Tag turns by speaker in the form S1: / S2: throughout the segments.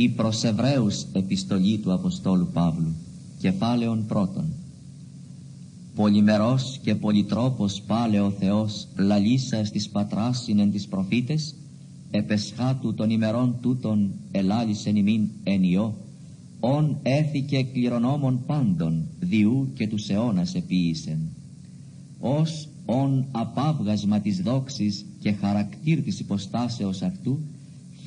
S1: η προς Εβραίους επιστολή του Αποστόλου Παύλου κεφάλαιον πρώτον. Πολυμερός και πολυτρόπος πάλε ο Θεός λαλίσα στις πατράσιν εν τις προφήτες επεσχάτου των ημερών τούτων ελάλησεν ημίν εν ιό ον έθηκε κληρονόμων πάντων διού και τους αιώνας επίησεν. Ως ον απάβγασμα της δόξης και χαρακτήρ της υποστάσεως αυτού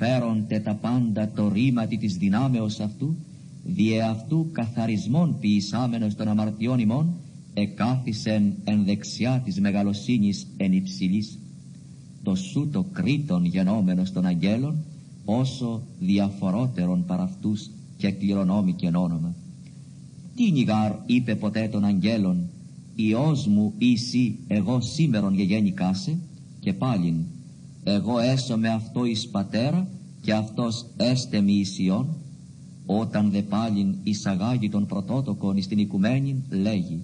S1: φέρονται τα πάντα το ρήματι της δυνάμεως αυτού διε αυτού καθαρισμόν ποιησάμενος των αμαρτιών ημών εκάθισεν εν δεξιά της μεγαλοσύνης εν υψηλής. Το σου το κρίτον γενόμενος των αγγέλων όσο διαφορότερον παρά αυτούς και κληρονόμικεν όνομα τι νιγάρ είπε ποτέ των αγγέλων Υιός μου εσύ εγώ σήμερον γεγέννηκάσε και πάλιν εγώ έσω με αυτό εις πατέρα και αυτός έστε μη Ιησιόν όταν δε πάλιν εισαγάγει τον πρωτότοκον εις την οικουμένη λέγει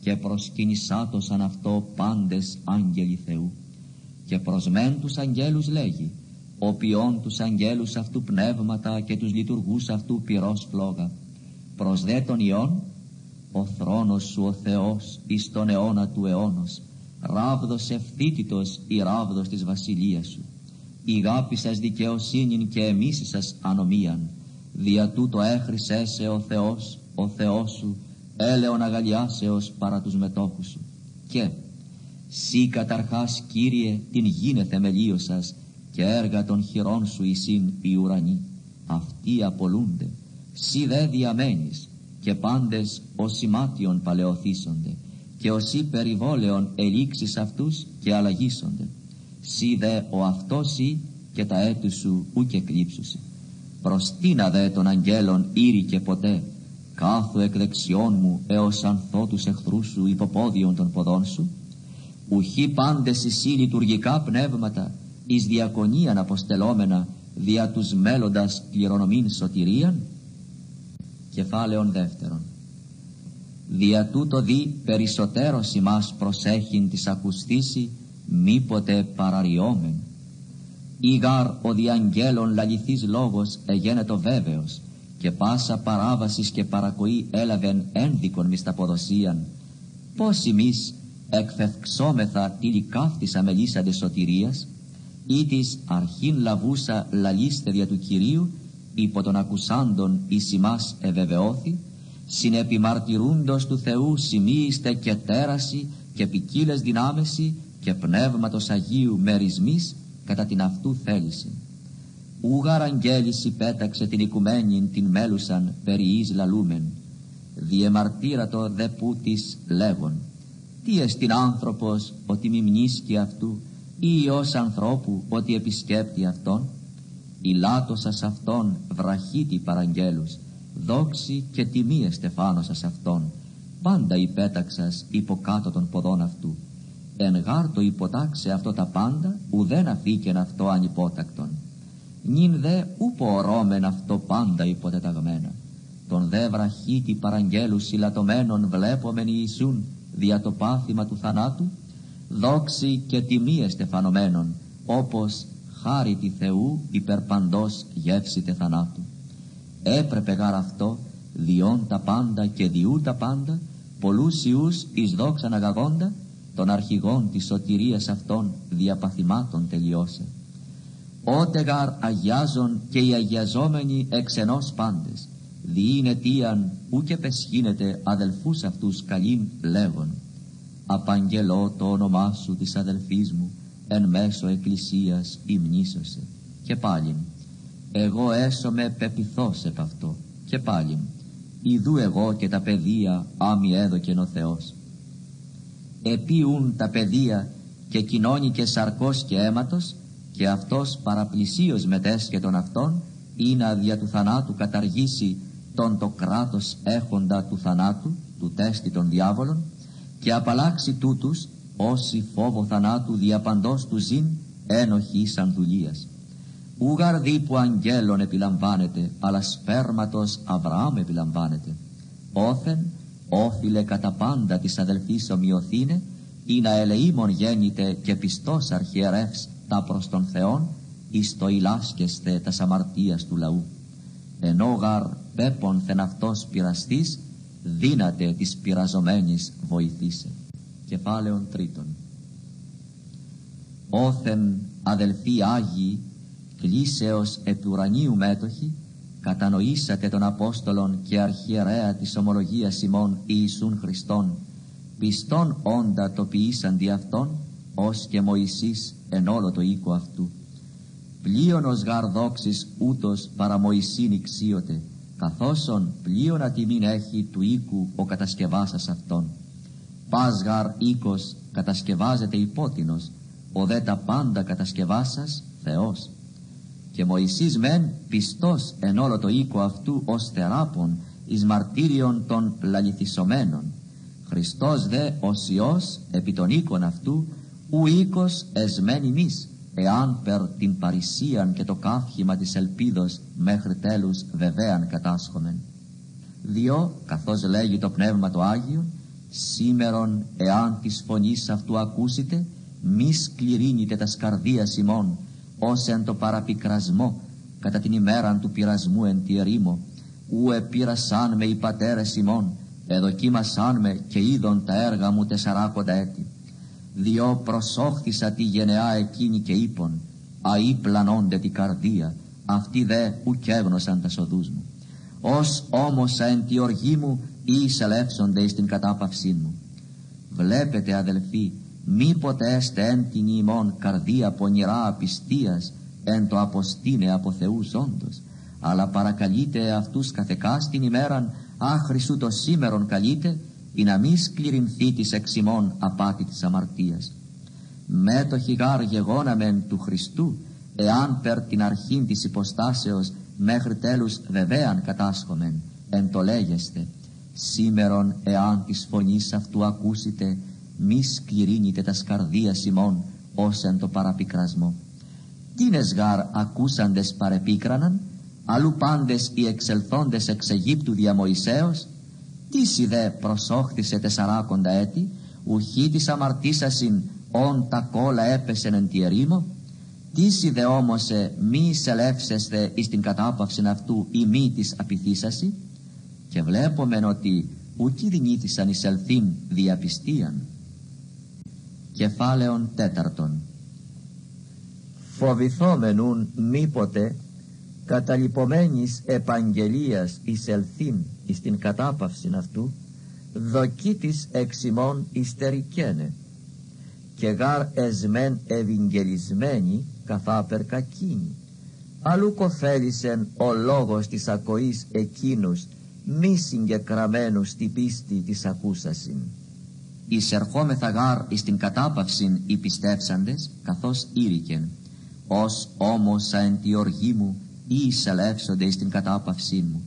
S1: και προσκυνησάτωσαν αυτό πάντες άγγελοι Θεού και προς μεν τους αγγέλους λέγει οποίον τους αγγέλους αυτού πνεύματα και τους λειτουργούς αυτού πυρός φλόγα. Προς δε τον Υιόν ο θρόνος σου ο Θεός εις τον αιώνα του αιώνος ράβδος ευθύτητος η ράβδος της βασιλείας σου. Η γάπη σας δικαιοσύνην και εμίση σας ανομίαν. Δια τούτο έχρισέ σε ο Θεός ο Θεός σου έλεον αγαλιάσεως παρά τους μετόχους σου. Και Σύ καταρχάς Κύριε την γίνε θεμελίο σας και έργα των χειρών σου εισήν οι ουρανοί. Αυτοί απολούνται. Σύ δε διαμένεις και πάντες ως ημάτιον παλαιοθήσονται και ως περιβόλεων ελίξεις αυτούς και αλλαγίσονται σύ δε ο αυτός ή και τα έτη σου ούκε κρύψουσι. Προστίνα δε των αγγέλων ήρη και ποτέ. Κάθου εκ δεξιών μου έως ανθώ τους εχθρούς σου υποπόδιον των ποδών σου. Ουχή πάντες εσύ λειτουργικά πνεύματα εις διακονίαν αποστελόμενα δια τους μέλλοντας κληρονομήν σωτηρίαν. Κεφάλαιον δεύτερον δια τούτο δι περισσότερος ημάς προσέχειν της ακουστήσει μήποτε παραριόμεν. Ήγαρ ο διαγγέλων λαληθής λόγος εγένετο βέβαιος και πάσα παράβασης και παρακοή έλαβεν ένδικον μισταποδοσίαν πως εμείς εκφευξόμεθα τη λικάφτης μελίσαντε σωτηρίας ή της αρχήν λαβούσα λαλίστε δια του Κυρίου υπό των ακουσάντων εις ημάς ευεβαιώθη συνεπιμαρτυρούντος του Θεού σημείηστε και τέραση και ποικίλες δυνάμεση και πνεύματος Αγίου μερισμής κατά την αυτού θέληση. Ούγαρ αγγέλης υπέταξε την οικουμένη την μέλουσαν περί εις λαλούμεν. Διεμαρτύρατο δε που της λέγον. Τι εστιν άνθρωπος ότι μη μνήσκει αυτού ή ως ανθρώπου ότι επισκέπτει αυτόν; Ηλάτωσας αυτόν βραχίτη παραγγέλους δόξη και τιμή εστεφάνωσας αυτόν πάντα υπέταξας υποκάτω των ποδών αυτού. Εν γάρτο υποτάξε αυτό τα πάντα ουδέν αφήκεν αυτό ανυπότακτον. Νυν δε ούπο ορώμεν αυτό πάντα υποτεταγμένα. Τον δε βραχίτη παραγγέλου συλλατωμένων βλέπομεν Ιησούν δια το πάθημα του θανάτου. Δόξη και τιμή εστεφανωμένων όπως χάρη τη Θεού υπερπαντός γεύσιτε θανάτου έπρεπε γάρ αυτό διόν τα πάντα και διού τα πάντα πολλούς ιούς εις δόξαν αγαγόντα των αρχηγών της σωτηρίας αυτών διαπαθημάτων τελειώσε. Ότε γαρ αγιάζον και οι αγιαζόμενοι εξ ενός πάντες διήν αιτίαν ούκε πεσχύνεται αδελφούς αυτούς καλήν λέγον. Απαγγελώ το όνομά σου της αδελφής μου εν μέσω εκκλησίας υμνήσωσε. Και πάλιν εγώ έσωμαι πεπιθός επ' αυτό. Και πάλι ιδού εγώ και τα παιδεία άμοι έδωκεν ο Θεός επίουν τα παιδεία και κοινώνηκε σαρκός και αίματος και αυτός παραπλησίως μετέσχε τον αυτόν ή να δια του θανάτου καταργήσει τον το κράτος έχοντα του θανάτου του τέστη των διάβολων και απαλλάξει τούτους όσοι φόβο θανάτου διαπαντός του ζήν ένοχοι σαν δουλείας ούγαρ που αγγέλων επιλαμβάνεται αλλά σπέρματος Αβραάμ επιλαμβάνεται. Όθεν όφιλε κατά πάντα της αδελφής ομοιωθήνε ή να ελεήμων γέννηται και πιστός αρχιερεύς τα προς τον Θεόν εις το ηλάσκεσθε τα αμαρτίας του λαού. Ενώ γαρ πέπονθεν αυτός πειραστής δύναται της πειραζομένης βοηθήσε. Κεφάλαιον τρίτον. Όθεν αδελφοί Άγιοι κλήσεως επουρανίου μέτοχοι κατανοήσατε των Απόστολων και αρχιερέα της ομολογίας ημών Ιησούν Χριστόν. Πιστόν όντα το ποιήσαν αυτόν ως και Μωυσής εν όλο το οίκο αυτού. Πλείονος γαρ δόξης ούτως παρά Μωυσήν ηξίωτε καθώσον πλείον ατιμήν έχει του οίκου ο κατασκευάσας αυτόν. Πας γαρ οίκος κατασκευάζεται υπότινος ο δε τα πάντα κατασκευάσας Θεός και Μωυσής μεν πιστός εν όλο το οίκο αυτού ως θεράπων εις μαρτύριον των λαληθισωμένων. Χριστός δε ως Υιός επί των οίκων αυτού ου οίκος εσμέν ημείς εάν περ την παρησίαν και το καύχημα της ελπίδος μέχρι τέλους βεβαίαν κατάσχομεν. Διό καθώς λέγει το Πνεύμα το Άγιο σήμερον εάν της φωνής αυτού ακούσετε μη σκληρύνετε τα σκαρδία ημών ως εν το παραπικρασμό κατά την ημέραν του πειρασμού εν τη ερήμο ου επήρασαν με οι πατέρες ημών εδοκίμασαν με και είδον τα έργα μου τεσσαράκοντα έτη. Διό προσόχθησα τη γενεά εκείνη και είπον αή πλανώνται τη καρδία αυτοί δε ουκ έγνωσαν τα σοδούς μου. Ως όμως εν τη οργή μου ή εισελεύσονται εις την κατάπαυσή μου. Βλέπετε αδελφοί μήποτε έστε εν την ημών καρδία πονηρά απιστίας εν το αποστήνε από Θεού ζώντος. Αλλά παρακαλείτε αυτούς καθεκάς την ημέραν άχρησου το σήμερον καλείτε ή να μη σκληρινθεί της εξημών απάτη της αμαρτίας με το χιγάρ γεγόναμεν του Χριστού εάν περ την αρχήν της υποστάσεως μέχρι τέλους βεβαίαν κατάσχομεν εν το λέγεστε. Σήμερον εάν της φωνής αυτού ακούσετε μη σκληρύνετε τα σκαρδία ημών ως εν το παραπικρασμό. Τίνες γάρ ακούσαντες παρεπίκραναν αλλού πάντες οι εξελθόντες εξ Αιγύπτου δια Μωυσέως τι δε προσόχθησε τεσσαράκοντα έτη ουχή της αμαρτήσασιν όν τα κόλλα έπεσεν εν τη ερήμο τι δε όμως ε, μη εισελεύσεστε εις την κατάπαυσιν αυτού ή μη της απειθήσασι και βλέπομεν ότι ουκί δυνήθησαν εισελθήν διαπιστίαν κεφάλαιον τέταρτον. Φοβηθόμενουν μήποτε καταλυπωμένης επαγγελίας εισελθήν εις την κατάπαυσιν αυτού δοκί της εξημών ιστερικένε. Και γάρ εσμέν ευηγγελισμένη καθάπερ κακίνη αλλού κοφέλησεν ο λόγος της ακοής εκείνους μη συγκεκραμένου στη πίστη της ακούσασιν εισερχόμεθα γάρ εις την κατάπαυσιν οι πιστεύσαντες καθώς ήρικεν. Ως όμως εν τη οργή μου ή εισελεύσονται εις την κατάπαυσή μου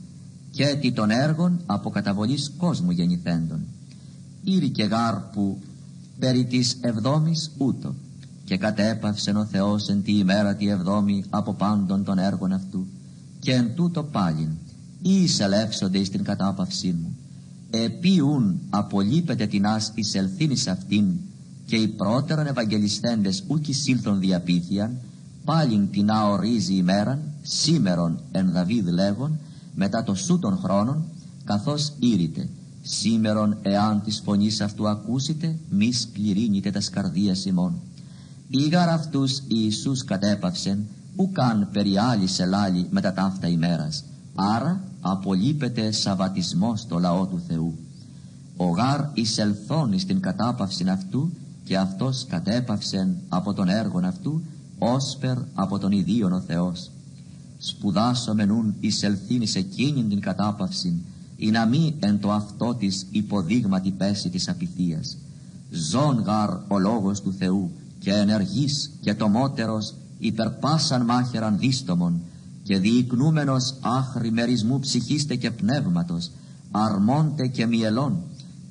S1: και τι των έργων από καταβολής κόσμου γεννηθέντων. Ήρικε γάρ που περί της εβδόμης ούτω και κατέπαυσεν ο Θεός εν τη ημέρα τη εβδόμη από πάντων των έργων αυτού και εν τούτο πάλιν ή εισελεύσονται εις την κατάπαυσή μου επίουν απολείπεται την άς εισελθήνης αυτήν και οι πρώτερον Ευαγγελιστέντες ούκ εισήλθον διαπήθιαν πάλιν την αορίζει ημέραν σήμερον εν Δαβίδ λέγον μετά το σου των χρόνων καθώς ήρυτε σήμερον εάν της φωνής αυτού ακούσετε μη σκληρύνετε τας σκαρδία ημών. Ήγαρ αυτούς Ιησούς κατέπαυσεν ουκάν περί άλλη σε λάλη μετά ταύτα ημέρας. Άρα απολείπεται σαβατισμό στο λαό του Θεού. Ο γάρ εισελθώνει στην κατάπαυση αυτού και αυτός κατέπαυσεν από τον έργον αυτού όσπερ από τον ιδίον ο Θεός. Σπουδάσομεν ούν εισελθήν σε εκείνην την κατάπαυση ή να μη εν το αυτό της υποδείγματι πέσει της απειθίας. Ζών γαρ ο λόγος του Θεού και ενεργής και τομότερος υπερπάσαν μάχεραν δίστομον και διοικνούμενος άχρη μερισμού ψυχίστε και πνεύματος αρμόντε και μυελών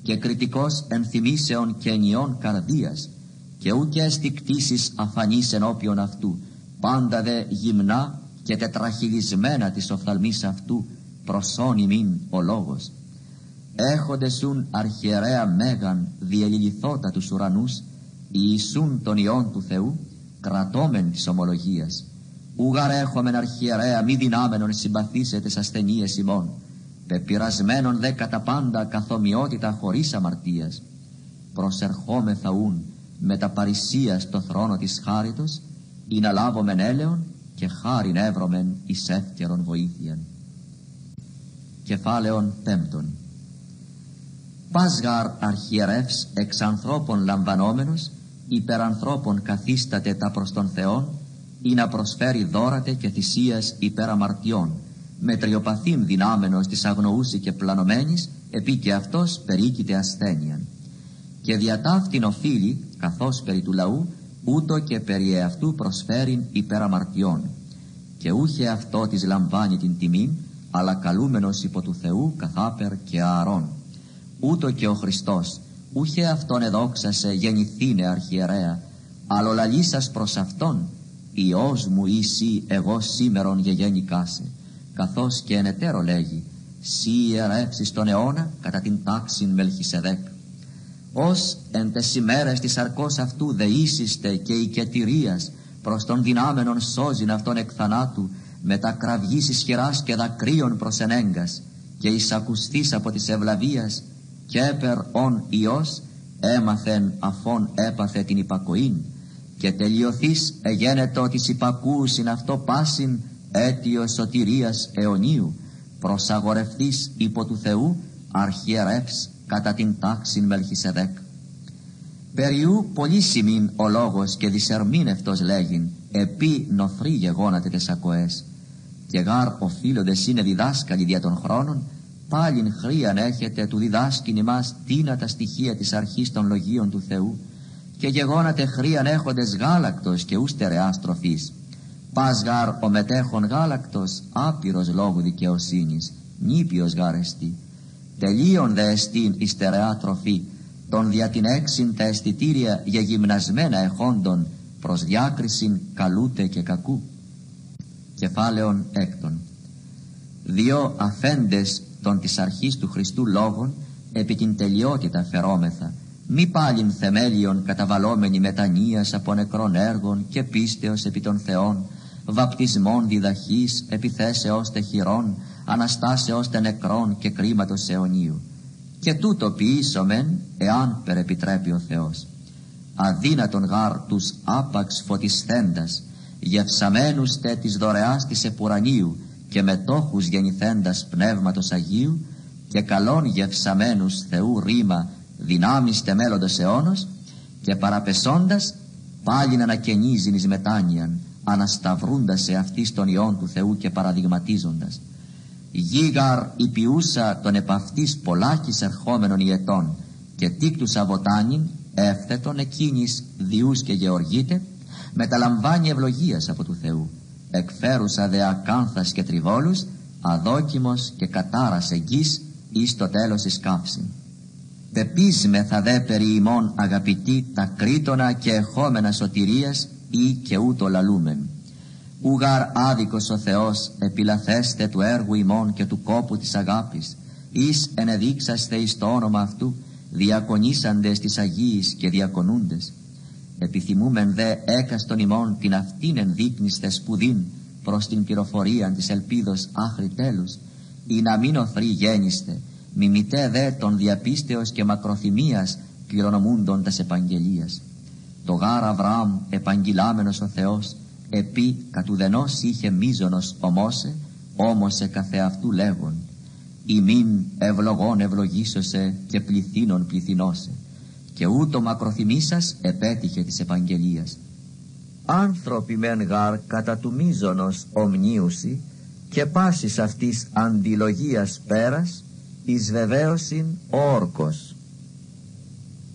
S1: και κριτικός ενθυμίσεων και ενιών καρδίας και ούτε εστικτήσεις αφανής ενώπιον αυτού πάντα δε γυμνά και τετραχυλισμένα της οφθαλμής αυτού προσών ημίν ο λόγος. Έχονται σουν αρχιερέα μέγαν διελιληθώτα τους ουρανούς Ιησούν των Υιών του Θεού κρατώμεν της ομολογίας Ουγαρ έχομεν αρχιερέα μη δυνάμενον συμπαθήσετε σ' ασθενείες ημών, πεπειρασμένον δε κατά πάντα καθομοιότητα χωρίς αμαρτίας, προσερχόμεθα ούν με τα παρησία στο θρόνο της χάριτος, ή να λάβομεν έλεον και χάριν εύρωμεν εις εύκαιρον βοήθειαν. Κεφάλαιον πέμπτον. Πάσγαρ αρχιερεύς εξ ανθρώπων λαμβανόμενος, υπερανθρώπων καθίσταται τα προς τον Θεόν, ή να προσφέρει δώρατε και θυσίας υπέρ αμαρτιών, με τριοπαθήν δυνάμενος της αγνοούση και πλανωμένης, επί και αυτός περίκειται ασθένειαν. Και διατάφτην οφείλει, καθώς περί του λαού, ούτω και περί εαυτού προσφέρειν υπέρ αμαρτιών. Και ούχε αυτό της λαμβάνει την τιμή, αλλά καλούμενος υπό του Θεού καθάπερ και ααρών. Ούτω και ο Χριστός, ούχε αυτόν εδόξασε γεννηθήνε αρχιερέα, αλλά λαλήσας προς αυτόν, Υιός μου εσύ εγώ σήμερον γεγέννηκάσε, καθώς και εν εταίρο λέγει, «Σύ ιερεύσεις τον αιώνα κατά την τάξην Μελχισεδέκ». Ως εν τες ημέρες της αρκός αυτού δεήσιστε και οικετηρίας προς τον δυνάμενον σώζειν αυτόν εκ θανάτου με τα κραυγής ισχυράς και δακρύων προς ενέγκας και εισακουστής από της ευλαβίας και έπερ ον Υιός έμαθεν αφών έπαθε την υπακοήν και τελειωθείς εγένετο της υπακούσιν αυτό πάσιν αίτιο σωτηρίας αιωνίου. Προσαγορευτής υπό του Θεού αρχιερεύς κατά την τάξην Μελχισεδέκ. Περιού πολύσιμην ο λόγος και δυσερμήνευτος λέγειν επί νοθρή γεγόνατε τες ακοές. Και γάρ οφείλοντες είναι διδάσκαλοι δια των χρόνων πάλιν χρίαν έχετε του διδάσκην ημάς τίνα τα στοιχεία της αρχής των λογίων του Θεού και γεγόνατε χρίαν έχοντες γάλακτος και ούστερεάς τροφής. Πας γάρ ο μετέχων γάλακτος άπειρος λόγου δικαιοσύνης, νήπιος γάρ εστί. Τελείων δε εστίν η στερεά τροφή, των δια την έξιν τα αισθητήρια για γυμνασμένα εχόντων προς διάκρισιν καλούτε και κακού. Κεφάλαιον έκτον. Δύο αφέντες των της αρχής του Χριστού λόγων επί την τελειότητα φερόμεθα, μη πάλιν θεμέλιον καταβαλόμενη μετανοίας από νεκρών έργων και πίστεως επί των Θεών, βαπτισμών διδαχής, επιθέσεως τεχειρών, αναστάσεως τε νεκρών και κρίματος αιωνίου. Και τούτο ποιήσομεν, εάν περεπιτρέπει ο Θεός. Αδύνατον γάρ τους άπαξ φωτισθέντας, γευσαμένους τε της δωρεάς της επουρανίου και μετόχους γεννηθέντας πνεύματος Αγίου και καλών γευσαμένους Θεού ρήμα δυνάμεις μέλλοντος αιώνος και παραπεσώντας πάλι να ανακαινίζειν εις μετάνοιαν ανασταυρούντας σε αυτής των ιών του Θεού και παραδειγματίζοντας. Γίγαρ υπιούσα τον επαυτής πολλάκης ερχόμενων ιετών και τίκτους αβοτάνιν εύθετον εκείνης διούς και γεωργίτε μεταλαμβάνει ευλογίας από του Θεού. Εκφέρουσα δε ακάνθας και τριβόλους αδόκιμος και κατάρας εγγύς εις το τέλος της καύσιν θα δε περί ημών αγαπητοί τα κρίτονα και εχόμενα σωτηρίας ή και ούτω λαλούμεν. Ουγαρ άδικος ο Θεός επιλαθέστε του έργου ημών και του κόπου της αγάπης, εις ενεδείξαστε εις το όνομα αυτού, διακονήσαντες της Αγίης και διακονούντες. Επιθυμούμεν δε έκαστον ημών την αυτήν ενδείκνυστε σπουδήν προς την πληροφορία της ελπίδος άχρη τέλους, ή να μην οθρή γέννηστε, μιμητέ δε των διαπίστεως και μακροθυμίας κληρονομούντων τας επαγγελίας. Το γάρα Αβραάμ επαγγειλάμενος ο Θεός επί κατουδενός είχε μίζωνος ομόσε όμως σε καθεαυτού λέγον ημίν ευλογών ευλογήσωσε και πληθύνων πληθυνώσε και ούτω μακροθυμήσας επέτυχε της επαγγελίας. Άνθρωποι μεν γάρ κατά του μίζωνος ομνίουσι και πάσης αυτής αντιλογίας πέρας εις βεβαίωσιν όρκος.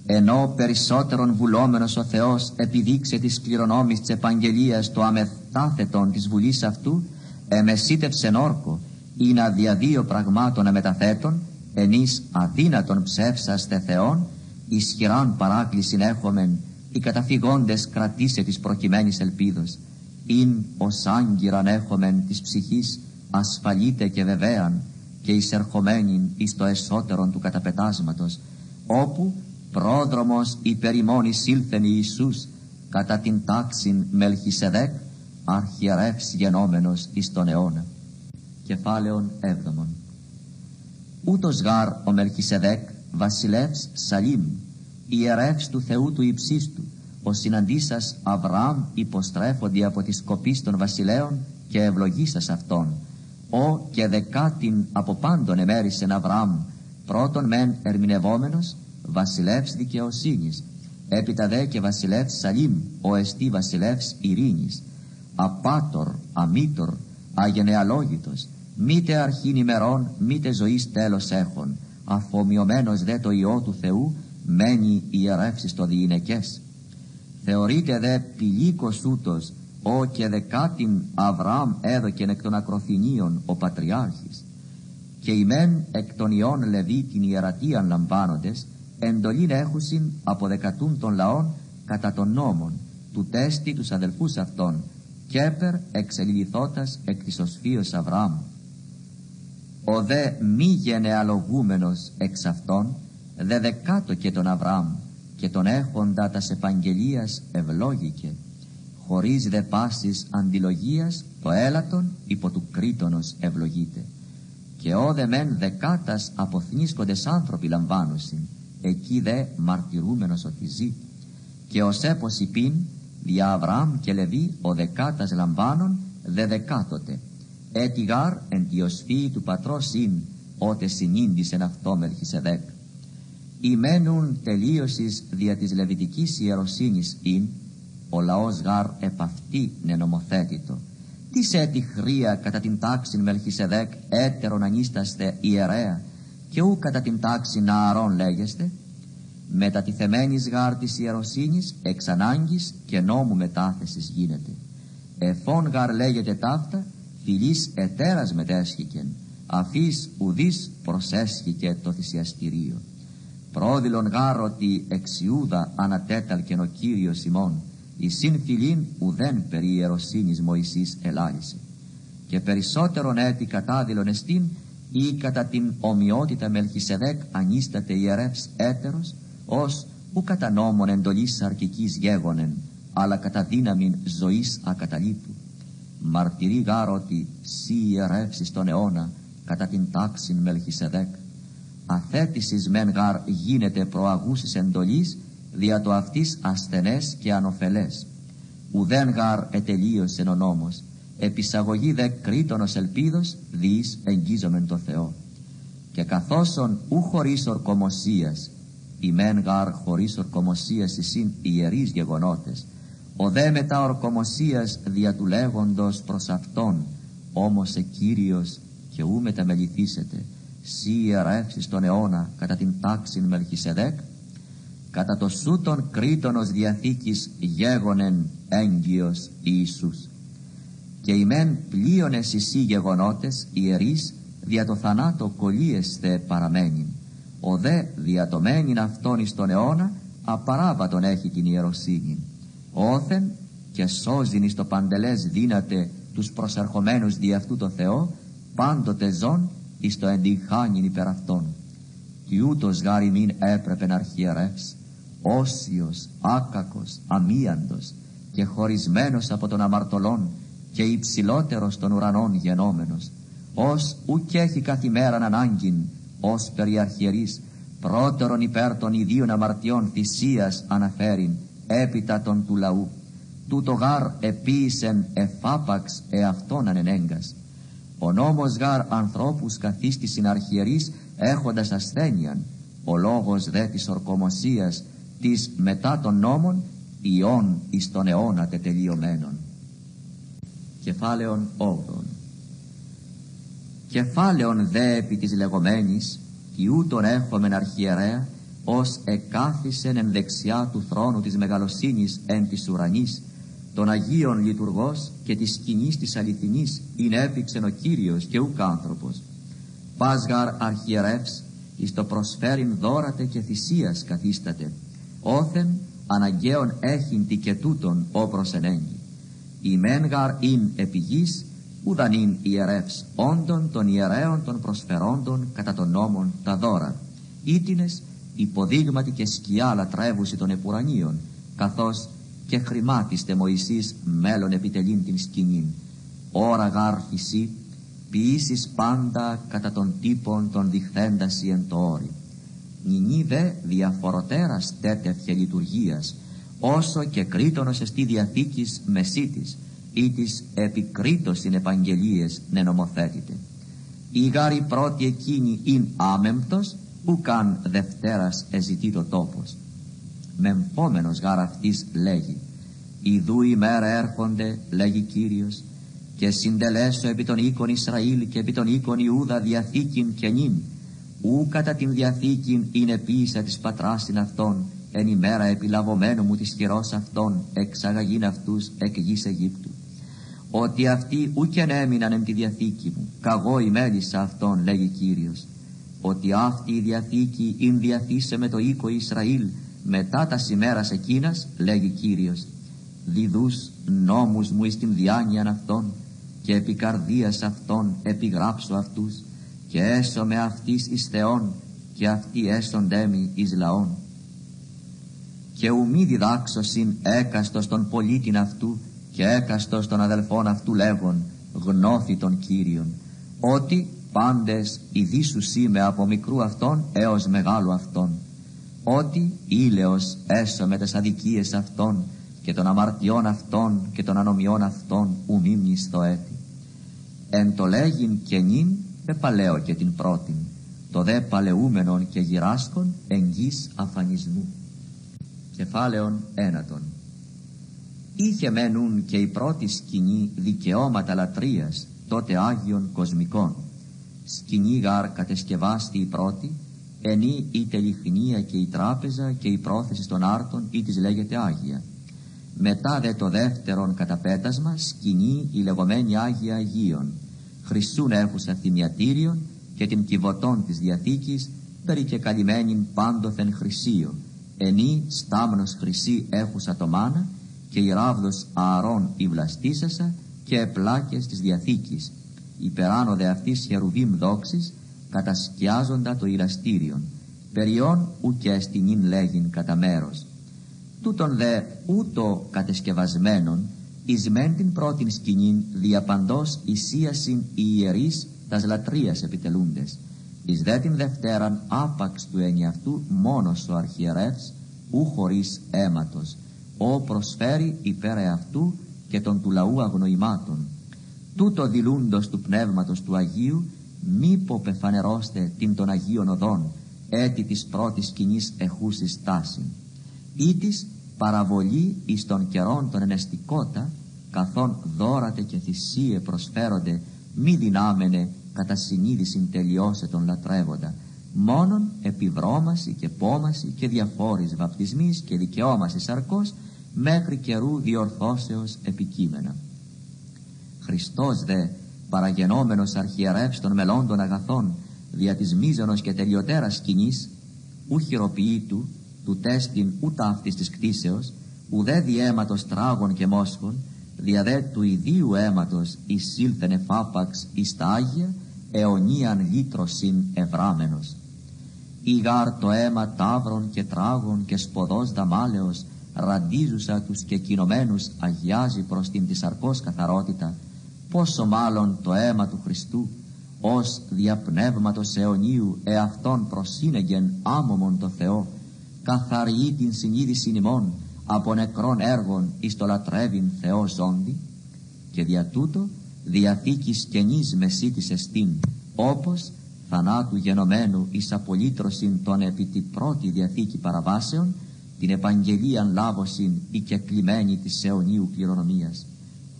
S1: Ενώ περισσότερον βουλόμενος ο Θεός επιδείξε της κληρονόμης της επαγγελίας το αμεθάθετον της βουλής αυτού, εμεσίτευσεν όρκο, ή να διαδύο πραγμάτων εμεταθέτων, ενείς αδύνατον ψεύσαστε Θεόν, ισχυράν παράκλησιν έχομεν, οι καταφυγόντες κρατήσε της προκειμένης ελπίδος, ειν ως άγκυραν έχομεν της ψυχής ασφαλείτε και βεβαίαν, και εισερχομένην εις το εσωτερον του καταπετάσματος όπου πρόδρομος υπερημών εισήλθεν Ιησούς κατά την τάξην Μελχισεδέκ αρχιερεύς γενόμενος εις τον αιώνα. Κεφάλαιον έβδομον. Ούτως γάρ ο Μελχισεδέκ βασιλεύς Σαλήμ, ιερεύς του Θεού του υψίστου, ο συναντήσας Αβραάμ υποστρέφονται από τη σκοπή των βασιλέων και ευλογήσας αυτόν, ο και δεκάτην από πάντων εμέρισεν Αβραάμ, πρώτον μεν ερμηνευόμενος, βασιλεύς δικαιοσύνης, έπειτα δε και βασιλεύς Σαλήμ, ο εστί βασιλεύς ειρήνης, απάτορ, αμήτορ, αγενεαλόγητος, μήτε αρχήν ημερών, μήτε ζωής τέλος έχων, αφομοιωμένος δε το Υιό του Θεού, μένει ιερεύσεις το διηνεκές. Θεωρείται δε πηλίκος ούτος, ο και δεκάτην Αβραάμ έδωκεν εκ των ακροθυνίων ο Πατριάρχης. Και ημέν εκ των ιών Λεβί την ιερατείαν λαμβάνοντες, εντολήν έχουσιν δεκατούν των λαών κατά των νόμων, του τέστη τους αδελφούς αυτών, κέπερ εξελιληθώτας εκ της οσφίος Αβραάμ. Ο δε μη γενεαλογούμενος εξ αυτών, δε δεκάτο και τον Αβραάμ, και τον έχοντα τας επαγγελίας ευλόγηκε, χωρίς δε πάσης αντιλογίας το έλατον υπό του κρίτονος ευλογείται. Και ο δε μεν δεκάτας αποθνίσκοντες άνθρωποι λαμβάνουσιν, εκεί δε μαρτυρούμενος ότι ζει. Και ως έπος υπήν, δια Αβραάμ και Λεβί ο δεκάτας λαμβάνων δε δεκάτοτε. Έτι γάρ εν τη του πατρός ειν, ότε συνήντησεν αυτό Μελχισεδέκ. Ημένουν τελείωσης δια της λεβιτικής ιεροσύνης ειν, ο λαός γάρ επ' αυτή νενομοθέτητο. Τι έτη χρία κατά την τάξη Μελχισεδέκ έτερον ανίσταστε ιερέα και ού κατά την τάξη Νααρών λέγεστε; Μετά τη θεμένης γάρ της ιεροσύνης εξ ανάγκης και νόμου μετάθεσης γίνεται. Εφών γάρ λέγεται ταύτα φιλής ετέρας μετέσχηκεν αφής ουδής προσέσχηκε το θυσιαστηρίο. Πρόδειλον γάρ ότι εξιούδα ανατέταλκεν ο Κύριος ημών η συν φιλήν ουδέν περί ιεροσύνης Μωυσής ελάλησε. Και περισσότερον έτη κατάδειλον εστίν ή κατά την ομοιότητα Μελχισεδέκ ανίσταται ιερεύς έτερος ως ου κατά νόμον εντολής αρκικής γέγονεν αλλά κατά δύναμην ζωής ακαταλείπου. Μαρτυρεί γάρο ότι σύ ιερεύσεις τον αιώνα κατά την τάξην Μελχισεδέκ. Αθέτησης μεν γάρ γίνεται προαγούσης εντολής δια το αυτής ασθενές και ανοφελές. Ουδέν γάρ ετελείωσε ο νόμος, επισαγωγή δε κρίτονος ελπίδος, διείς εγγίζομεν το Θεό. Και καθόσον ου χωρίς ορκομοσίας, ημέν γάρ χωρίς ορκομοσίας εισήν ιερείς γεγονότες, ο δε μετά ορκομοσίας δια του λέγοντος προς Αυτόν, όμως ε Κύριος και ου μεταμεληθήσετε, σύ ιερεύσεις τον αιώνα κατά την τάξην Μελχισεδέκ, κατά το σούτον κρίτονος διαθήκης γέγονεν έγκυος Ιησούς. Και ημέν πλείονες εσύ γεγονότες ιερείς δια το θανάτο κολλίεσθε παραμένην. Ο δε διατομένην αυτόν εις τον αιώνα απαράβατον έχει την ιεροσύνη όθεν και σώζειν εις το παντελές δύναται τους προσερχομένους δι' αυτού το Θεό πάντοτε ζών εις το εντυχάνιν υπερ αυτών. Κι ούτως γάρι μην έπρεπε να αρχιερεύσει όσιος, άκακος, αμίαντος και χωρισμένος από τον αμαρτωλόν και υψηλότερος των ουρανών γενόμενος ως ουκ έχει καθημέραν ανάγκην ως περιαρχιερής πρώτερον υπέρ των ιδίων αμαρτιών θυσίας αναφέρειν έπειτα των του λαού. Τούτο γάρ επίησεν εφάπαξ εαυτόν ανενέγκας ο νόμος γάρ ανθρώπους καθίστησιν αρχιερής έχοντας ασθένειαν. Ο λόγος δε της ορκομοσίας της μετά των νόμων ιών εις τον αιώνα τετελειωμένων. Κεφάλαιον 8 Κεφάλαιον δε επί της λεγόμενης κι ούτων έχομεν αρχιερέα ως εκάθισεν εν δεξιά του θρόνου της μεγαλοσύνης εν της ουρανής των Αγίων λειτουργός και της σκηνής της αληθινής είναι έπηξεν ο Κύριος και ουκ άνθρωπος. Πάσγαρ αρχιερεύς εις το προσφέρειν δώρατε και θυσίας καθίσταται όθεν αναγκαίων έχειν τι και τούτον ο προσενέγγι. Η μένγαρ ειν επιγής, ουδαν ειν ιερεύς όντων των ιερέων των προσφερόντων κατά των νόμων τα δώρα. Ήτινες υποδείγματι και σκιά λατρεύουση των επουρανίων, καθώς και χρημάτιστε Μωυσής μέλλον επιτελήν την σκηνήν ώρα γάρ φυσί ποιήσεις πάντα κατά των τύπων των διχθένταση εν το όρι νινή δε διαφοροτέρας τέτοιας λειτουργίας όσο και κρίτονος εστί διαθήκης μεσίτης ή της επικρίτως στην επαγγελίες νενομοθέτητε η γάρη πρώτη εκείνη ειν άμεμπτος ουκαν δευτέρας εζητεί το τόπος. Μεμφόμενος γάρ αυτής λέγει Ιδού ημέρα έρχονται λέγει Κύριος και συντελέσω επί των οίκων Ισραήλ και επί των οίκων Ιούδα διαθήκην και νυν ου κατά την διαθήκην είναι πίσα της πατράς αυτών εν ημέρα επιλαβωμένου μου της χειρός αυτών εξαγαγήν αυτούς εκ γης Αιγύπτου. Ότι αυτοί ούκεν έμειναν εν τη διαθήκη μου καγώ η μέλισσα αυτών λέγει Κύριος. Ότι αυτή η διαθήκη ειν διαθήσε με το οίκο Ισραήλ μετά τας σημέρας εκείνας λέγει Κύριος. Διδούς νόμους μου εις την διάνοιαν αυτών και επί καρδίας αυτών επιγράψω αυτούς και έσω με αυτής εις Θεόν και αυτοί έσοντέ μη εις λαών και ουμή διδάξωσιν έκαστος των πολίτην αυτού και έκαστος των αδελφών αυτού λέγον γνώθη των Κύριων ότι πάντες ειδήσου είμαι από μικρού αυτών έως μεγάλου αυτών. Ότι ήλαιος έσω με τις αδικίες αυτών και των αμαρτιών αυτών και των ανομιών αυτών ου στο έτη. Εν το λέγειν και νυν επαλέω και την πρώτην το δε παλαιούμενον και γυράσκον εγγύς αφανισμού. Κεφάλαιον ένατον. Είχε μένουν και η πρώτη σκηνή δικαιώματα λατρείας τότε Άγιον Κοσμικών. Σκηνή γάρ κατεσκευάστη η πρώτη ενή η τελειχνία και η τράπεζα και η πρόθεση των άρτων ή της λέγεται Άγια. Μετά δε το δεύτερον καταπέτασμα σκηνή η λεγόμενη Άγια Αγίων χρυσούν έχουσα θυμιατήριον και την κυβωτών της Διαθήκης περί και καλυμμένην πάντοθεν χρυσίο ενή στάμνος χρυσή έχουσα το μάνα και η ράβδος ααρών η βλαστήσασα και πλάκες της Διαθήκης. Υπεράνω δε αυτής χερουβίμ δόξης κατασκιάζοντα το ηλαστήριον περιόν ουκ στην λέγειν κατά μέρος. Τούτον δε ούτω κατεσκευασμένον εις μεν την πρώτην σκηνήν διαπαντός ισίασιν οι ιερείς τας λατρείας επιτελούντες. Εις δε την δευτέραν άπαξ του ενιαυτού μόνος ο αρχιερεύς ου χωρίς αίματος. Ο προσφέρει υπέρ αυτού και των του λαού αγνοημάτων. Τούτο δηλούντος του πνεύματος του Αγίου μη ποπεφανερώστε την των Αγίων οδών έτη της πρώτης σκηνής εχούσης τάση ή της παραβολή εις των καιρών των ενεστικότα καθόν δώρατε και θυσίε προσφέρονται μη δυνάμενε κατά συνείδηση τελειώσε τον λατρεύοντα. Μόνον επιβρώμαση και πόμαση και διαφόρης βαπτισμής και δικαιώμαση σαρκός μέχρι καιρού διορθώσεως επικείμενα. Χριστός δε παραγενόμενος αρχιερεύς των μελών αγαθών δια της μίζωνος και τελειωτέρας σκηνής ου χειροποιήτου του τέστην ούτε αυτής της κτίσεως ουδέ διαίματος τράγων και μόσχων δια δε του ιδίου αίματος εισήλθεν εφάπαξ εις τα Άγια αιωνίαν λύτρωσιν ευράμενος. Ήγαρ το αίμα τάβρων και τράγων και σποδός δαμάλεως ραντίζουσα τους και κοινωμένους αγιάζει προς την της αρκός καθαρότητα πόσο μάλλον το αίμα του Χριστού ως διαπνεύματος αιωνίου εαυτόν προσύνεγεν άμωμον το Θεό καθαριεί την συνείδηση ημών από νεκρών έργων εις το λατρεύειν Θεό ζώντι και δια τούτο διαθήκης καινής μεσίτης εστίν όπως θανάτου γενομένου εις απολύτρωσιν των επί τη πρώτη διαθήκη παραβάσεων την επαγγελίαν λάβωσιν η κεκλειμένη της αιωνίου κληρονομίας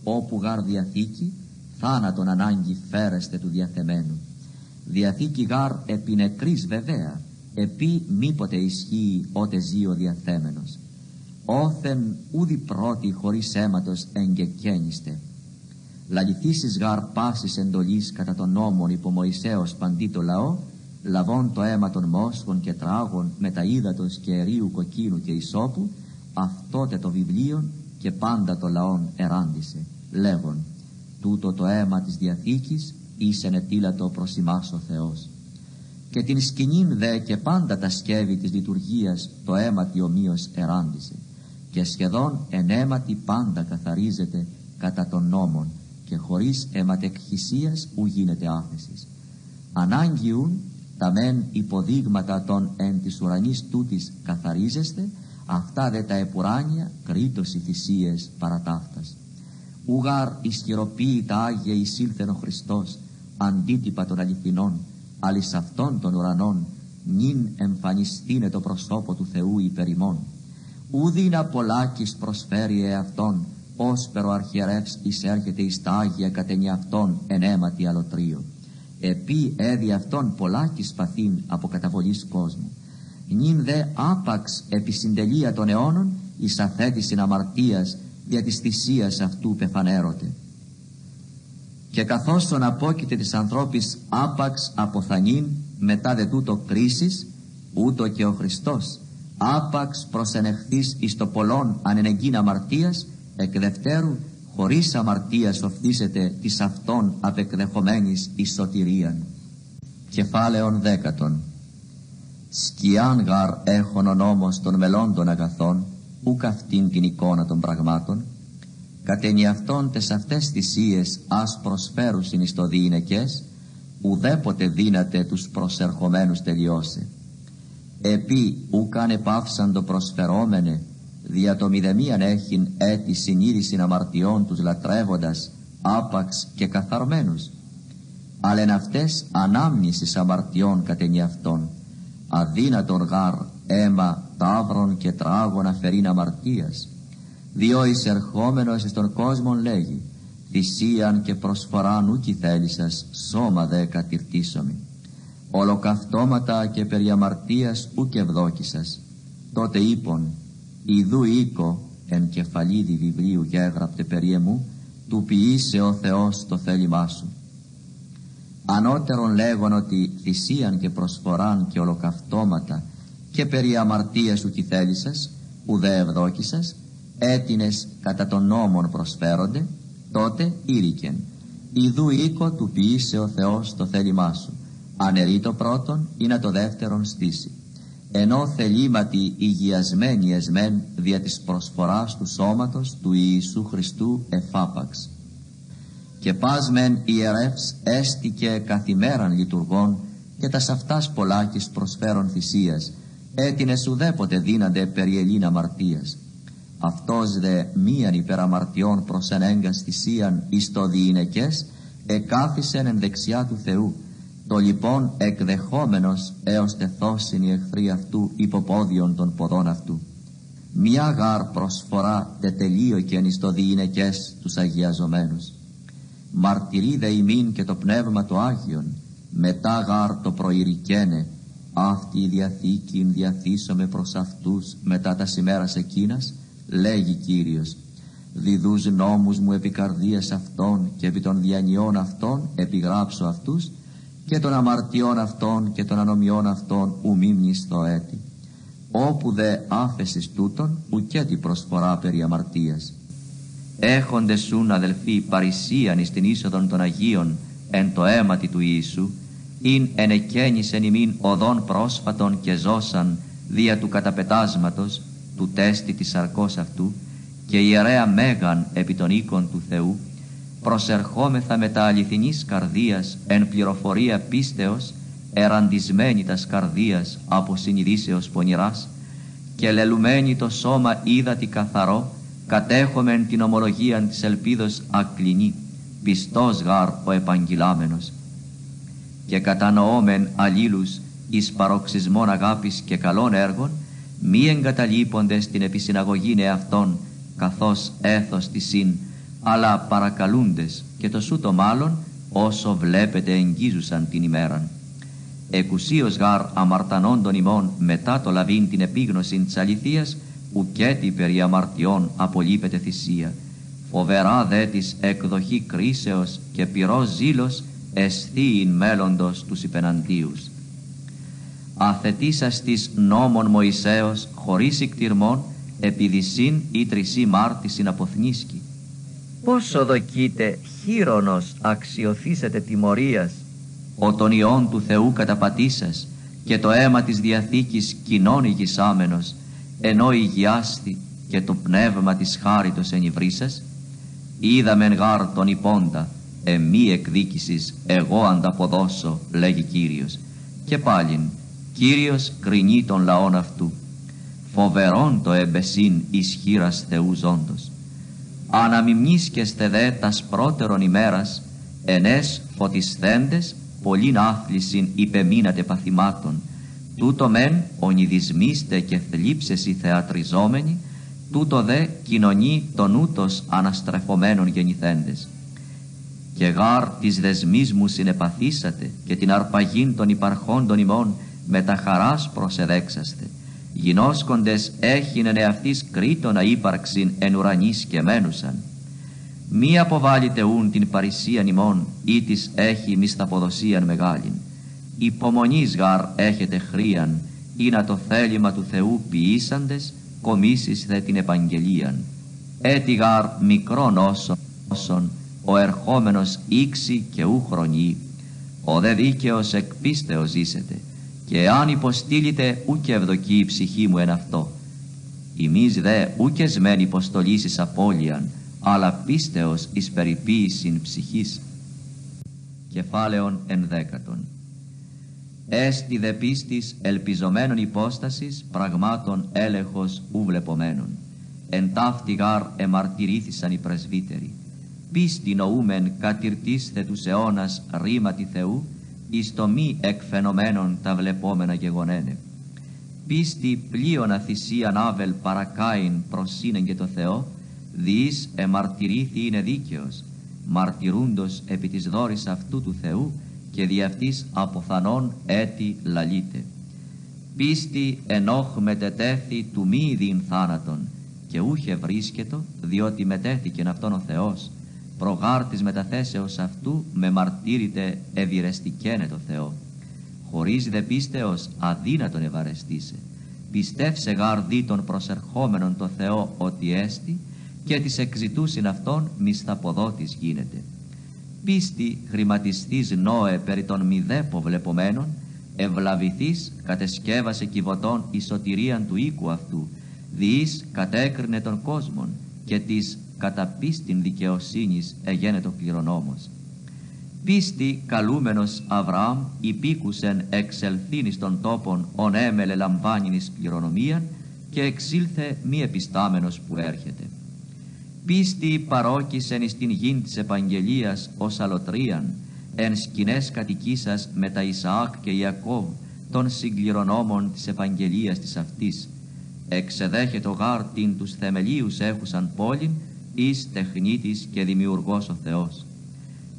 S1: όπου γάρ διαθήκη θάνατον ανάγκη φέρεστε του διαθεμένου. Διαθήκη γάρ επί νεκρής βεβαία επί μήποτε ισχύει ότε ζει ο διαθέμενος όθεν ούδη πρώτη χωρίς αίματος εγκεκένιστε λαληθήσεις γάρ πάσης εντολής κατά τον νόμον υπό Μωυσέως παντί το λαό λαβών το αίμα των μόσχων και τράγων με τα ύδατος και ερίου κοκκίνου και ισόπου αυτότε το βιβλίο και πάντα το λαόν εράντισε λέγον τούτο το αίμα της Διαθήκης ήσεν ετήλατο προς ημάς ο Θεός και την σκηνήν δε και πάντα τα σκεύη της λειτουργίας το αίμα ομοίως εράντισε και σχεδόν ενέματι πάντα καθαρίζεται κατά των νόμων και χωρίς αιματεκχυσίας ου γίνεται άφεσης. Ανάγκιουν τα μεν υποδείγματα των εν της ουρανής τούτης καθαρίζεστε, αυτά δε τα επουράνια κρίτος οι θυσίες παρατάφτας. Ουγάρ ισχυροποίητα Άγια εισήλθεν ο Χριστός, αντίτυπα των αληθινών, αλης αυτών των ουρανών, νυν εμφανιστήνε το προσώπο του Θεού υπερημών. Ουδίνα πολλάκις προσφέρει εαυτόν, ως περοαρχιερεύς εισέρχεται εις τα Άγια κατενι αυτόν εν αίματι αλωτρίο. Επί έδι αυτόν πολλάκις παθήν από καταβολής κόσμου. Νυν δε άπαξ επί συντελεία των αιώνων εις αθέτησιν αμαρτίας δια της θυσίας αυτού πεφανέρωτε. Και καθώς τον απόκειται της ανθρώπης άπαξ αποθανήν μετά δε τούτο κρίσης, ούτω και ο Χριστός άπαξ προσενεχθείς εις το πολλών ανενεγκήν αμαρτίας, εκ δευτέρου χωρίς αμαρτίας οφθήσετε της αυτών απεκδεχομένης εις σωτηρίαν. Κεφάλαιον δέκατον Σκιάν γαρ έχων ο νόμος των μελών των αγαθών, ούκ αυτήν την εικόνα των πραγμάτων, κατένι αυτών τες αυτές θυσίες ας προσφέρουσιν εις το διηνεκές, ουδέποτε δύναται τους προσερχομένους τελειώσει. Επί ουκαν επάυσαν το προσφερόμενε, δια το μηδεμίαν έχειν έτη συνείδησιν αμαρτιών τους λατρεύοντας, άπαξ και καθαρμένους. Αλλά εν αυτές ανάμνησης αμαρτιών κατενι αυτών, αδύνατον γάρ αίμα τάβρων και τράγων αφαιρήν αμαρτίας, διό εισερχόμενος εις τον κόσμο λέγει, θυσίαν και προσφοράν ούκη θέλησας, σώμα δε κατηρτήσομη. Ολοκαυτώματα και περί αμαρτίας ούκ ευδόκησας. Τότε είπον, Ιδού οίκο εν κεφαλίδι βιβλίου γέγραπτε περί εμού, του ποιήσε ο Θεός το θέλημά σου. Ανώτερον λέγον ότι θυσίαν και προσφοράν και ολοκαυτώματα και περί αμαρτίας σου κι θέλησας, ουδέ ευδόκησας, έτινες κατά των νόμων προσφέρονται, τότε ήρικεν. Ιδού οίκο του ποιήσε ο Θεός το θέλημά σου. Ανερεί το πρώτον ή να το δεύτερον στήσει. Ενώ θελήματι υγιασμένη εσμέν δια της προσφοράς του σώματος του Ιησού Χριστού εφάπαξ. Και πας μεν ιερεύς έστηκε καθημέραν λειτουργών και τα αυτάς πολλάκις προσφέρον θυσίας, έτινες ουδέποτε δίνανται περί Ελλήν αμαρτίας αυτός δε μίαν υπεραμαρτιών προς ενέγκας θυσίαν εις το διηνεκές εκάθισεν εν δεξιά του Θεού το λοιπόν εκδεχόμενος έως τεθώσιν οι εχθροί αυτού υποπόδιον των ποδών αυτού. Μια γάρ προσφορά τετελείωκεν εις το διηνεκές τους αγιαζομένους. Μαρτυρεί δε ημίν και το πνεύμα το Άγιον μετά γάρ το προηρικένε αυτή η διαθήκη διαθήσομαι προς αυτούς μετά τα σημέρας εκείνας λέγει Κύριος. Διδούς νόμους μου επί καρδίας αυτών και επί των διανιών αυτών επιγράψω αυτούς και των αμαρτιών αυτών και των ανομιών αυτών ου στο έτη. Όπου δε άφεσης τούτων ουκέτη προσφορά περί αμαρτίας. Έχονται σουν αδελφοί παρησίαν εις την είσοδον των Αγίων εν το αίματι του Ιησού ειν ενεκένησεν ημίν οδόν πρόσφατον και ζώσαν δια του καταπετάσματος του τέστη της σαρκός αυτού και ιερέα μέγαν επί των οίκων του Θεού προσερχόμεθα με τα αληθινής καρδίας εν πληροφορία πίστεως εραντισμένη τας καρδίας από συνειδήσεως πονηράς και λελουμένη το σώμα είδατη καθαρό κατέχομεν την ομολογία της ελπίδος ακλινή πιστός γάρ ο επαγγυλάμενος και κατανοώμεν αλλήλους εις παροξισμών αγάπης και καλών έργων μη εγκαταλείπονται στην επισυναγωγή εαυτών καθώς έθος της συν αλλά παρακαλούντες και το σούτο μάλλον όσο βλέπετε εγγίζουσαν την ημέραν. Εκουσίως γάρ αμαρτανών των ημών μετά το λαβήν την επίγνωση της αληθείας ουκέτη περί αμαρτιών απολείπεται θυσία. Φοβερά δε της εκδοχή κρίσεως και πυρός ζήλος εσθείην μέλλοντος τους υπεναντίους αθετήσας της νόμων Μωυσέως χωρίς ικτυρμών επειδή συν ή τρισή μάρτισιν αποθνίσκει. Πόσο δοκείτε χείρονος αξιοθήσετε τιμωρίας; Ο τον Υιόν του Θεού καταπατήσας και το αίμα της Διαθήκης κοινών ηγισάμενος ενώ ηγιάστη και το πνεύμα της χάριτος ενυβρίσας, είδαμεν γάρ τον υπόντα, εμή εκδίκησης εγώ ανταποδώσω, λέγει Κύριος. Και πάλιν, Κύριος κρινεί των λαών αυτού. Φοβερόν το εμπεσίν ισχύρας Θεού ζώντος. Αναμιμνίσκεστε δε τας πρώτερον ημέρας, ενές φωτισθέντες, πολλήν άθλησιν υπεμείνατε παθημάτων. Τούτο μεν ονειδισμίστε και θλίψεσι θεατριζόμενοι, τούτο δε κοινωνεί τον ούτως αναστρεφωμένων γεννηθέντες. Και γάρ της δεσμής μου συνεπαθήσατε και την αρπαγήν των υπαρχόντων ημών με τα χαράς προσεδέξαστε. Γινώσκοντες έχεινε εαυτής κρήτονα ύπαρξην εν ουρανής και μένουσαν. Μη αποβάλλετε ούν την παρησίαν ημών ή της έχει μισθαποδοσίαν μεγάλην. Υπομονής γάρ έχετε χρίαν ή να το θέλημα του Θεού ποιήσαντες κομίσεις δε την επαγγελίαν. Έτι γάρ μικρόν όσον ο ερχόμενος ήξη και ου χρονεί. Ο δε δίκαιος εκ πίστεως ζήσετε και αν υποστήλετε ούκε ευδοκεί η ψυχή μου εν αυτό. Ημείς δε ούκες σμέν υποστολήσεις απώλειαν, αλλά πίστεως εις περιποίησιν ψυχής. Κεφάλαιον ενδέκατον. Έστι δε πίστης ελπιζομένων υπόστασης πραγμάτων έλεγχος ου βλεπομένων. Εν ταύτη γάρ εμαρτυρήθησαν οι πρεσβύτεροι. Πίστη νοούμεν κατηρτίστε τους αιώνας ρήματι Θεού εις το μη εκφαινομένων τα βλεπόμενα γεγονένε. Πίστη πλοίωνα θυσίαν άβελ παρακάειν προσύνεν και το Θεό, διείς εμαρτυρήθη είναι δίκαιος, μαρτυρούντος επί της δόρης αυτού του Θεού και δι' αυτής αποθανών έτη λαλείτε. Πίστη ενόχ μετετέθη του μη διν θάνατον και ούχε βρίσκετο διότι μετέθηκεν αυτόν ο Θεός προγάρτης μεταθέσεως αυτού με μαρτύρητε ευηρεστικένε το Θεό. Χωρίς δε πίστεως αδύνατον ευαρεστήσε. Πιστεύσε γάρ των προσερχόμενων το Θεό ότι έστι και της εξητούσιν αυτών μισθαποδότης γίνεται. Πίστη χρηματιστής νόε περί των μηδέπο βλεπομένων, ευλαβηθής κατεσκεύασε κυβωτών η σωτηρίαν του οίκου αυτού, διείς κατέκρινε τον κόσμον και της κατά πίστην δικαιοσύνης εγένετο κληρονόμος. Πίστη καλούμενος Αβραάμ υπήκουσεν εξελθήν εις των τόπων ον έμελε λαμβάνιν εις κληρονομίαν και εξήλθε μη επιστάμενος που έρχεται. Πίστη παρόκησεν εις την γην της επαγγελίας ως αλωτρίαν εν σκηνές κατοικήσας με τα Ισαάκ και Ιακώβ των συγκληρονόμων της επαγγελίας της αυτής. Εξεδέχεται ο γάρτην τους θεμελίους έχουσαν πόλην εις τεχνίτης και δημιουργός ο Θεός.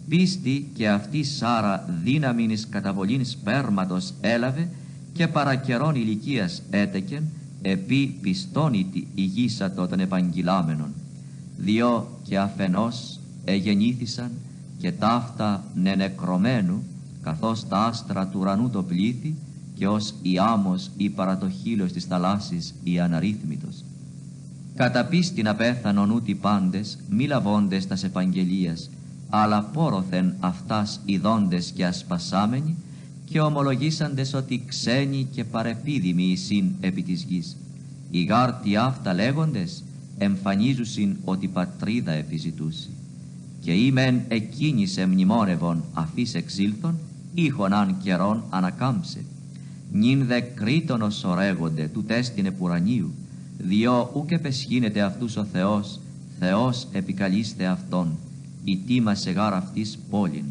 S1: Πίστη και αυτή Σάρα δύναμην εις καταβολήν σπέρματος έλαβε και παρακαιρών ηλικίας έτεκεν επί πιστόνητη ηγήσατο των επαγγυλάμενων. Διό και αφενός εγεννήθησαν και ταύτα νενεκρωμένου καθώς τα άστρα του ουρανού το πλήθη και ως η άμμος ή παρατοχύλος της θαλάσσης η αναρρύθμιτος Κατά πίστην απέθανον ούτι πάντες, μη λαβώντες τας επαγγελίας, αλλά πόροθεν αυτάς ειδώντες και ασπασάμενοι, και ομολογήσαντες ότι ξένοι και παρεπίδημοι εισήν επί της γης. Οι γάρτοι αυτά λέγοντες, εμφανίζουσιν ότι πατρίδα επιζητούσι. Και ήμεν εκκίνησε μνημόνευον αφής εξήλθον, ήχον αν καιρόν ανακάμψε. Νυν δε κρήτονος ορέγονται του τέστην πουρανίου, διό ούκ επεσχύνεται αυτούς ο Θεός, Θεός επικαλείστε Αυτόν, η τίμα σε γάρ αυτής πόλην.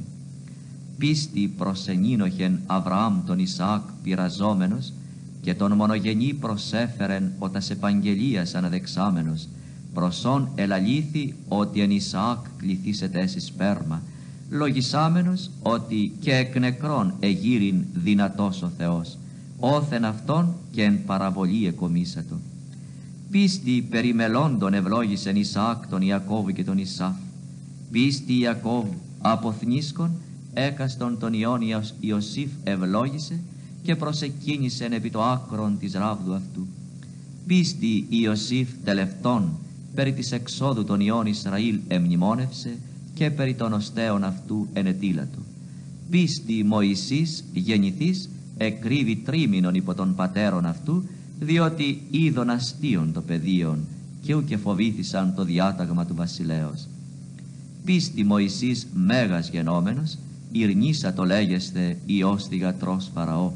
S1: Πίστη προσενήνοχεν Αβραάμ τον Ισαάκ πειραζόμενος και τον μονογενή προσέφερεν ο τας επαγγελίας αναδεξάμενος, προσόν ελαλήθη ότι εν Ισαάκ κληθήσετε έσυ σπέρμα, λογισάμενος ότι και εκ νεκρών εγύριν δυνατός ο Θεός, όθεν αυτόν και εν παραβολή εκομίσατο Πίστη περιμελώντων ευλόγησεν Ισαάκ τον Ιακώβ και τον Ισάφ. Πίστη Ιακώβ αποθνίσκον έκαστον τον Ιόνιος Ιωσήφ ευλόγησε και προσεκίνησεν επί το άκρον της ράβδου αυτού. Πίστη Ιωσήφ τελευτών περί της εξόδου των Ιών Ισραήλ εμνημόνευσε και περί των οστέων αυτού ενετήλατο. Πίστη Μωυσής γεννηθής εκρύβει τρίμηνον υπό των πατέρων αυτού διότι είδον αστείον το πεδίον και ουκε φοβήθησαν το διάταγμα του βασιλέως. Πίστη Μωυσής μέγας γενόμενος, ηρνήσα το λέγεστε Υιός θυγατρός Φαραώ,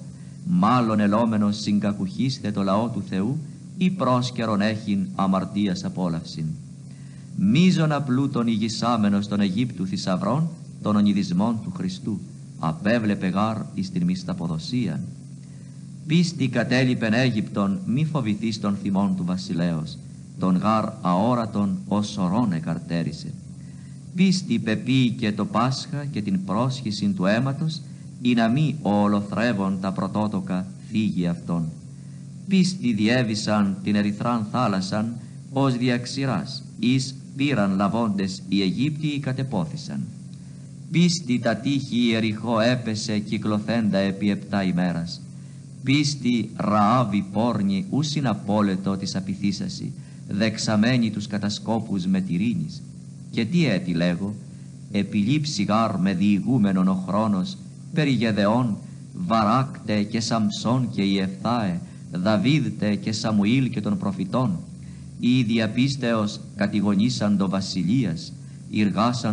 S1: μάλλον ελόμενος συγκακουχίστε το λαό του Θεού ή πρόσκαιρον έχειν αμαρτίας απόλαυσιν. Μίζωνα πλούτον ηγισάμενος των Αιγύπτου θησαυρών των ονειδισμών του Χριστού, απέβλεπε γάρ εις την μισταποδοσίαν. Πίστη κατέλειπεν Αίγυπτον, μη φοβηθείς των θυμών του βασιλέως, τον γάρ αόρατον ως ορών εκαρτέρισε. Πίστη πεποίηκε το Πάσχα και την πρόσχηση του αίματος, ή να μη ολοθρεύον τα πρωτότοκα φύγει αυτόν. Πίστη διέβησαν την ερυθράν θάλασσαν, ως διαξηράς, εις πήραν λαβώντες οι Αιγύπτιοι κατεπόθησαν. Πίστη τα τείχη η Εριχώ έπεσε κυκλοθέντα επί επτά ημέρας. Πίστη ραάβη πόρνη ούσιν απόλετο της απειθήσαση, δεξαμένη τους κατασκόπους με τυρίνης. Και τι έτη λέγω, επιλήψη γάρ με διηγούμενον ο χρόνος, περί Γεδεών, Βαράκτε και Σαμψόν και Ιεφθάε, Δαβίδτε και Σαμουήλ και των προφητών, ή διαπίστεως κατηγονήσαντο βασιλείας,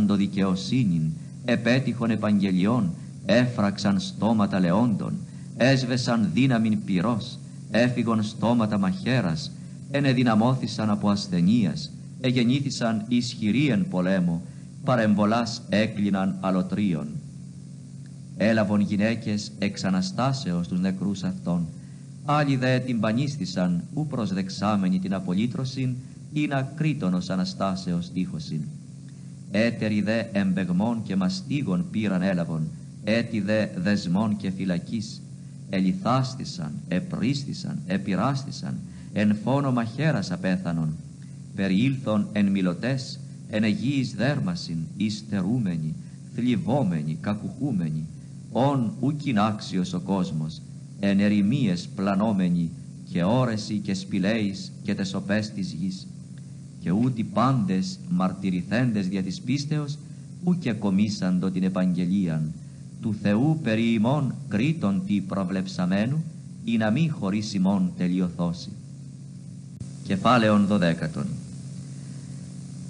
S1: το δικαιοσύνην, επέτυχον επαγγελιών, έφραξαν στόματα λεόντων, έσβεσαν δύναμην πυρός, έφυγον στόματα μαχαίρας, ενεδυναμώθησαν από ασθενείας, εγεννήθησαν ισχυρίεν πολέμου, παρεμβολάς έκλειναν αλωτρίων. Έλαβον γυναίκες εξ Αναστάσεως τους νεκρούς αυτών, άλλοι δε την πανίστησαν, ου προσδεξάμενοι την απολύτρωσιν, ή να κρίτονος Αναστάσεως τείχωσιν. Έτεροι δε εμπεγμών και μαστίγων πήραν έλαβον, έτι δε δεσμών και φυλακής. Ελιθάστησαν, επρίστησαν, επειράστησαν, εν φόνο μαχαίρας απέθανον. Περιήλθον εν μιλωτές, εν αιγύης δέρμασιν, υστερούμενοι, θλιβόμενοι, κακουχούμενοι, όν ούκιν άξιος ο κόσμος, εν ερημίες πλανόμενοι, και όρεση και σπηλαίης και τεσοπές της γης και ούτε πάντες μαρτυρηθέντες δια της πίστεως ούκε κομίσαντο την Επαγγελίαν του Θεού περί ημών κρίτων τι προβλεψαμένου ή να μη χωρίς ημών τελειωθώσει. Κεφάλαιον δωδέκατον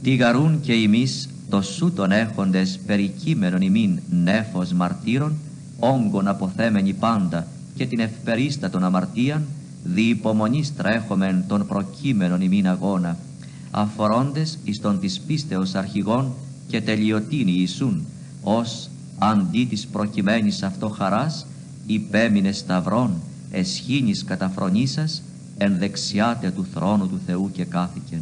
S1: Τι γαρούν και ημείς το σου τον έχοντες περικείμενον ημίν νέφος μαρτύρων όγκον αποθέμενοι πάντα και την ευπερίστατον αμαρτίαν δι υπομονής τρέχομεν τον προκείμενον ημίν αγώνα αφορώντες εις τον της πίστεως αρχηγών και τελειωτήνη Ιησούν, ως αντί της προκειμένης αυτό χαράς, υπέμεινε σταυρών, εσχήνης καταφρονήσας, εν δεξιάτε του θρόνου του Θεού και κάθηκεν.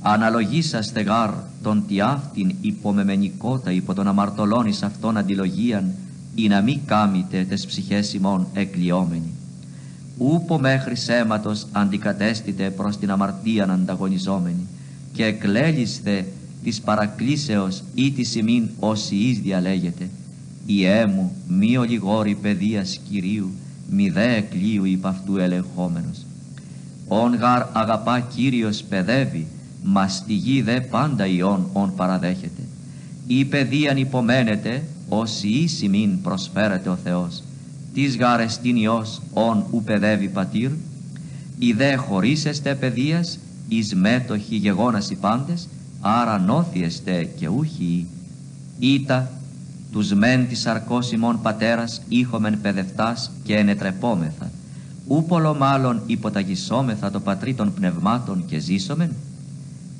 S1: Αναλογήσαστε γάρ τον τι αυτήν υπομεμενικότα υπό τον αμαρτωλών εις αυτόν αντιλογίαν, ή να μη κάμετε τες ψυχές ημών εκλειόμενοι ούπο μέχρι σέματος αντικατέστητε προς την αμαρτίαν ανταγωνιζόμενη και εκλέλισθε της παρακλήσεως ή της ημίν όσοι εις διαλέγεται «Ιέ μου μη ολιγόρη παιδείας Κυρίου μη δε εκλείου υπ' αυτού ελεγχόμενος». «Ον γαρ αγαπά Κύριος παιδεύει μαστιγεί δε πάντα ιών ον παραδέχεται». «Η παιδείαν υπομένεται όσοι εις ημίν προσφέρεται ο Θεός» της γαρεστήν Υιός ον ου παιδεύει πατήρ, οι δε χωρίσεστε παιδείας, εις μέτοχοι γεγόνας οι πάντες, άρα νόθιεστε και ούχοι ήτα τους μεν της αρκός ημών πατέρας ήχομεν παιδευτάς και ενετρεπόμεθα, ούπολο μάλλον υποταγισόμεθα το πατρί των πνευμάτων και ζήσομεν,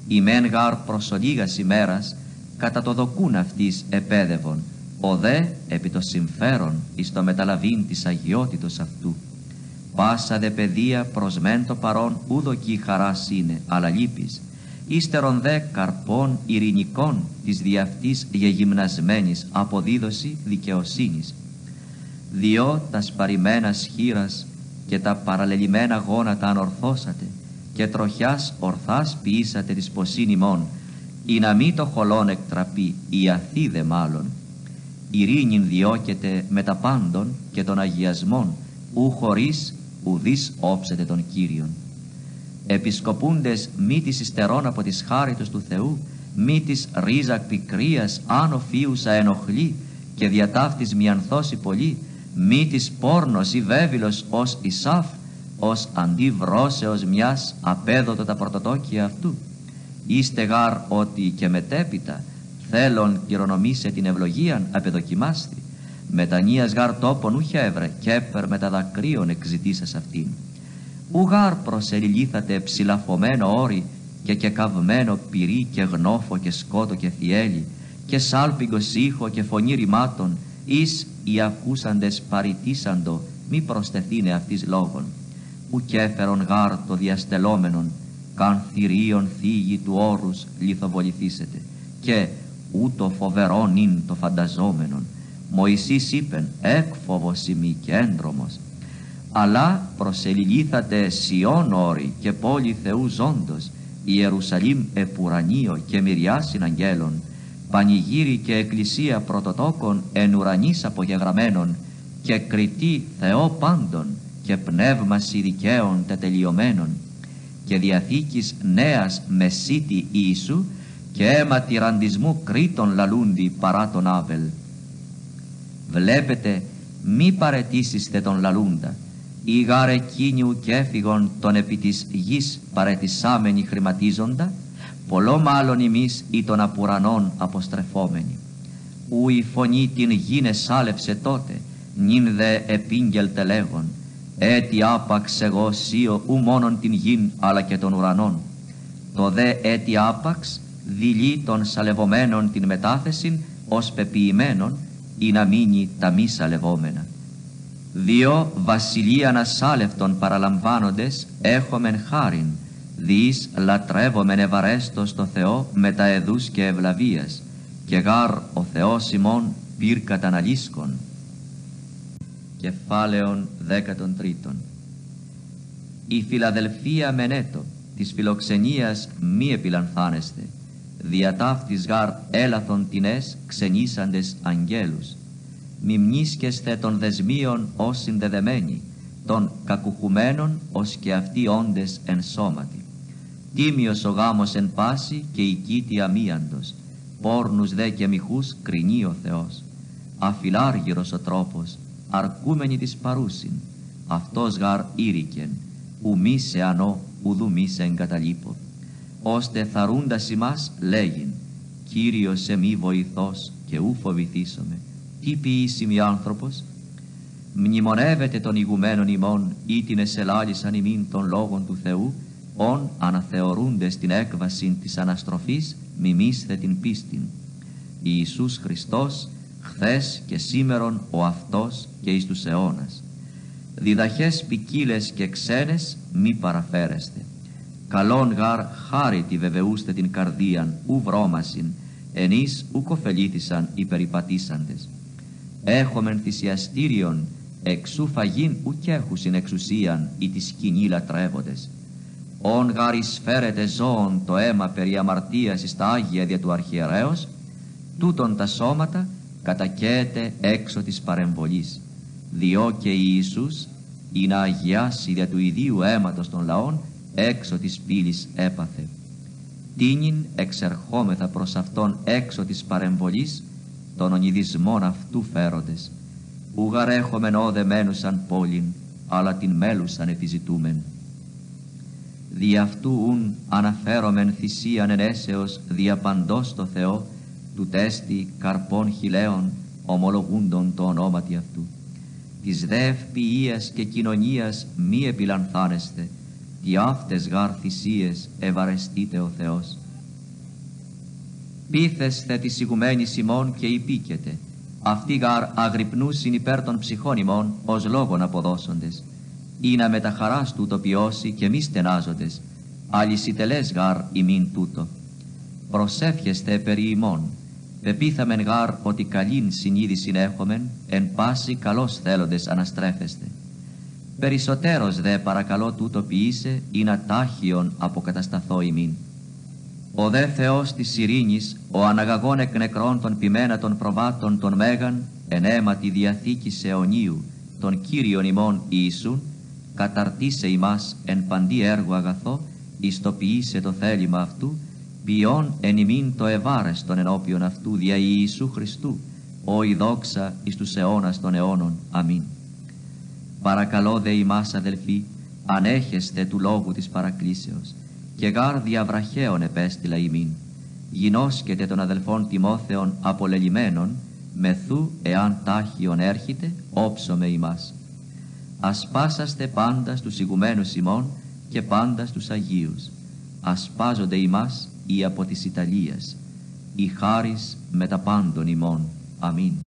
S1: η μεν γάρ προσολίγας ημέρας κατά το δοκούν αυτής επέδευον, ο δε επί το συμφέρον εις το μεταλαβήν της αγιότητος αυτού. Πάσα δε παιδεία προς μεν το παρόν ουδοκή χαράς είναι, αλλά λύπης. Ύστερον δε καρπών ειρηνικών της δι' αυτής γεγυμνασμένης αποδίδωση δικαιοσύνης. Διό τας σπαρημένα χείρας και τα παραλελημένα γόνατα ανορθώσατε και τροχιάς ορθάς ποιήσατε της ποσήν ημών, ή να μη το χολόν εκτραπεί, η αθήδε μάλλον, ειρήνην διώκεται με τα πάντων και των αγιασμών, ου χωρίς ουδείς όψετε τον Κύριον. Επισκοπούντες μη της υστερών από της χάριτος του Θεού, μη της ρίζα πικρίας άνω φίουσα ενοχλεί και διατάφτης μιανθώσει πολύ, μη της πόρνος ή βέβυλος ως Ισάφ, ως αντιβρόσεως μιας απέδοτο τα πρωτοτόκια αυτού. Είστε γάρ ότι και μετέπειτα θέλον κληρονομήσε την ευλογίαν απεδοκιμάστη. Μετανοίας γάρ τόπον ούχε έβρε και έπερ με τα δακρύων εξητήσας αυτήν. Ουγάρ προσελιλήθατε ψηλαφωμένο όρι και και καυμένο πυρί και γνώφο και σκότο και θιέλι και σάλπιγγος ήχο και φωνή ρημάτων εις οι ακούσαντες παρητήσαντο μη προστεθήνε αυτής λόγων. Ουκ έφερον γάρ το διαστελόμενον καν θηρίων θίγη του όρους λιθοβοληθήσετε. Και ούτω φοβερόν ειν το φανταζόμενον. Μωυσής είπεν έκφοβος ημί και έντρομος αλλά προσελιλήθατε Σιών όρη και πόλη Θεού ζώντος Ιερουσαλήμ επουρανίο και μυριάσιν αγγέλων πανηγύρι και εκκλησία πρωτοτόκων εν ουρανής απογεγραμμένων και κριτή Θεό πάντων και πνεύμα δικαίων τετελειωμένων και διαθήκης νέας μεσίτη Ιησού και αίμα τυραντισμού κρίτων λαλούντι παρά τον Άβελ. Βλέπετε μη παρετήσιστε τον λαλούντα ή γάρ εκείνιου και έφυγον τον επί της γης παρετησάμενοι χρηματίζοντα πολλό μάλλον ημείς ή των απουρανών αποστρεφόμενοι. Ου η φωνή την γην εσάλευσε τότε, νυν δε επίγγελ τελέγων, έτι άπαξ εγώ σίω ου μόνον την γην αλλά και των ουρανών. Το δε έτι άπαξ δηλεί των σαλευομένων την μετάθεσιν ως πεποιημένων ή να μείνει τα μη σαλευόμενα. Δύο βασιλείαν ασάλευτον παραλαμβάνοντες έχομεν χάριν, δις λατρεύομεν ευαρέστος το Θεό με τα εδούς και ευλαβίας. Και γάρ ο Θεός ημών πυρ καταναλίσκον. Κεφάλαιον δέκατον τρίτον. Η Φιλαδελφία μενέτο της φιλοξενίας μη επιλανθάνεστε. Διατάφτης γάρ έλαθον τινές ξενήσαντες αγγέλους μνήσκεσθε των δεσμίων ως συνδεδεμένοι των κακουχουμένων ως και αυτοί όντες εν σώματι. Τίμιος ο γάμος εν πάση και η κήτη αμίαντος πόρνους δε και μιχούς κρινεί ο Θεός. Αφιλάργυρος ο τρόπος αρκούμενη της παρούσιν αυτός γαρ ήρικεν ου μη σε ανώ ουδού μη σε εγκαταλείπω. Ώστε θαρούντας ημάς λέγειν Κύριος σε μη βοηθός και ου φοβηθήσομαι τι ποιήσιμη άνθρωπος μνημονεύεται των ηγουμένων ημών ή την εσελάλησαν ημίν των λόγων του Θεού ον αναθεωρούνται στην έκβαση της αναστροφής μιμήστε την πίστην. Ιησούς Χριστός χθες και σήμερον ο αυτός και εις τους αιώνας. Διδαχές ποικίλες και ξένες μη παραφέρεστε. Καλόν γάρ χάρη τη βεβαιούστε την καρδίαν ου βρώμασιν, ενείς ου κοφελήθησαν οι περιπατήσαντες. Έχομεν θυσιαστήριον εξού φαγήν ουκ έχουσιν εξουσίαν ή τη σκηνή λατρεύοντες όν γάρις φέρετε ζώων το αίμα περί αμαρτίας εις τα Άγια δια του αρχιερέως, τούτον τα σώματα κατακαίεται έξω της παρεμβολής, διό και Ιησούς ή να αγιάσει δια του ιδίου αίματος των λαών έξω της πύλης έπαθε. Τίνιν εξερχόμεθα προς Αυτόν έξω της παρεμβολής των ονειδισμών αυτού φέροντες, ουγαρέχομεν όδε μένουσαν πόλην, αλλά την μέλουσαν επιζητούμεν. Δι' αυτού ουν αναφέρομεν θυσίαν ενέσεως διαπαντός το Θεό του τέστη καρπών χιλέων ομολογούντων το ονόματι αυτού. Της δε ευποιίας και κοινωνίας μη επιλανθάνεστε τι αυτές γάρ θυσίες ευαρεστείτε ο Θεός πείθεσθε τη ηγουμένης ημών και υπήκετε αυτοί γάρ αγρυπνούσιν υπέρ των ψυχών ημών ως λόγων αποδώσοντες ή να με τα χαράς του το ποιώσει και μη στενάζοντες, αλυσιτελές γάρ ημίν τούτο. Προσεύχεστε περί ημών, πεπίθαμεν γάρ ότι καλήν συνείδηση έχομεν, εν πάση καλώς θέλοντες αναστρέφεστε. Περισσότερος δε παρακαλώ τούτο ποιήσε, ή να τάχιον αποκατασταθώ ημίν. Ο δε Θεός της ειρήνης, ο αναγαγών εκ νεκρών των πιμένα των προβάτων των Μέγαν, εν αίμα τη διαθήκη αιωνίου, των Κύριων ημών Ιησούν, καταρτίσε ημάς εν παντή έργο αγαθό, ιστοποιήσε το θέλημα αυτού, ποιόν εν ημίν το ευάρεστον ενώπιον αυτού δια Ιησού Χριστού, ο η δόξα εις τους αιώνας των αιώνων. Αμήν. Παρακαλώ δε ημάς αδελφοί, ανέχεστε του λόγου της παρακλήσεως, και γάρδια βραχαίων επέστειλα ημίν, γινώσκετε των αδελφών Τιμόθεων απολελημένων, μεθού εάν τάχιον έρχεται, όψομε ημάς. Ασπάσαστε πάντα στους ηγουμένους ημών και πάντα στους Αγίους. Ασπάζονται ημάς οι από της Ιταλίας, η χάρις με τα πάντων ημών. Αμήν.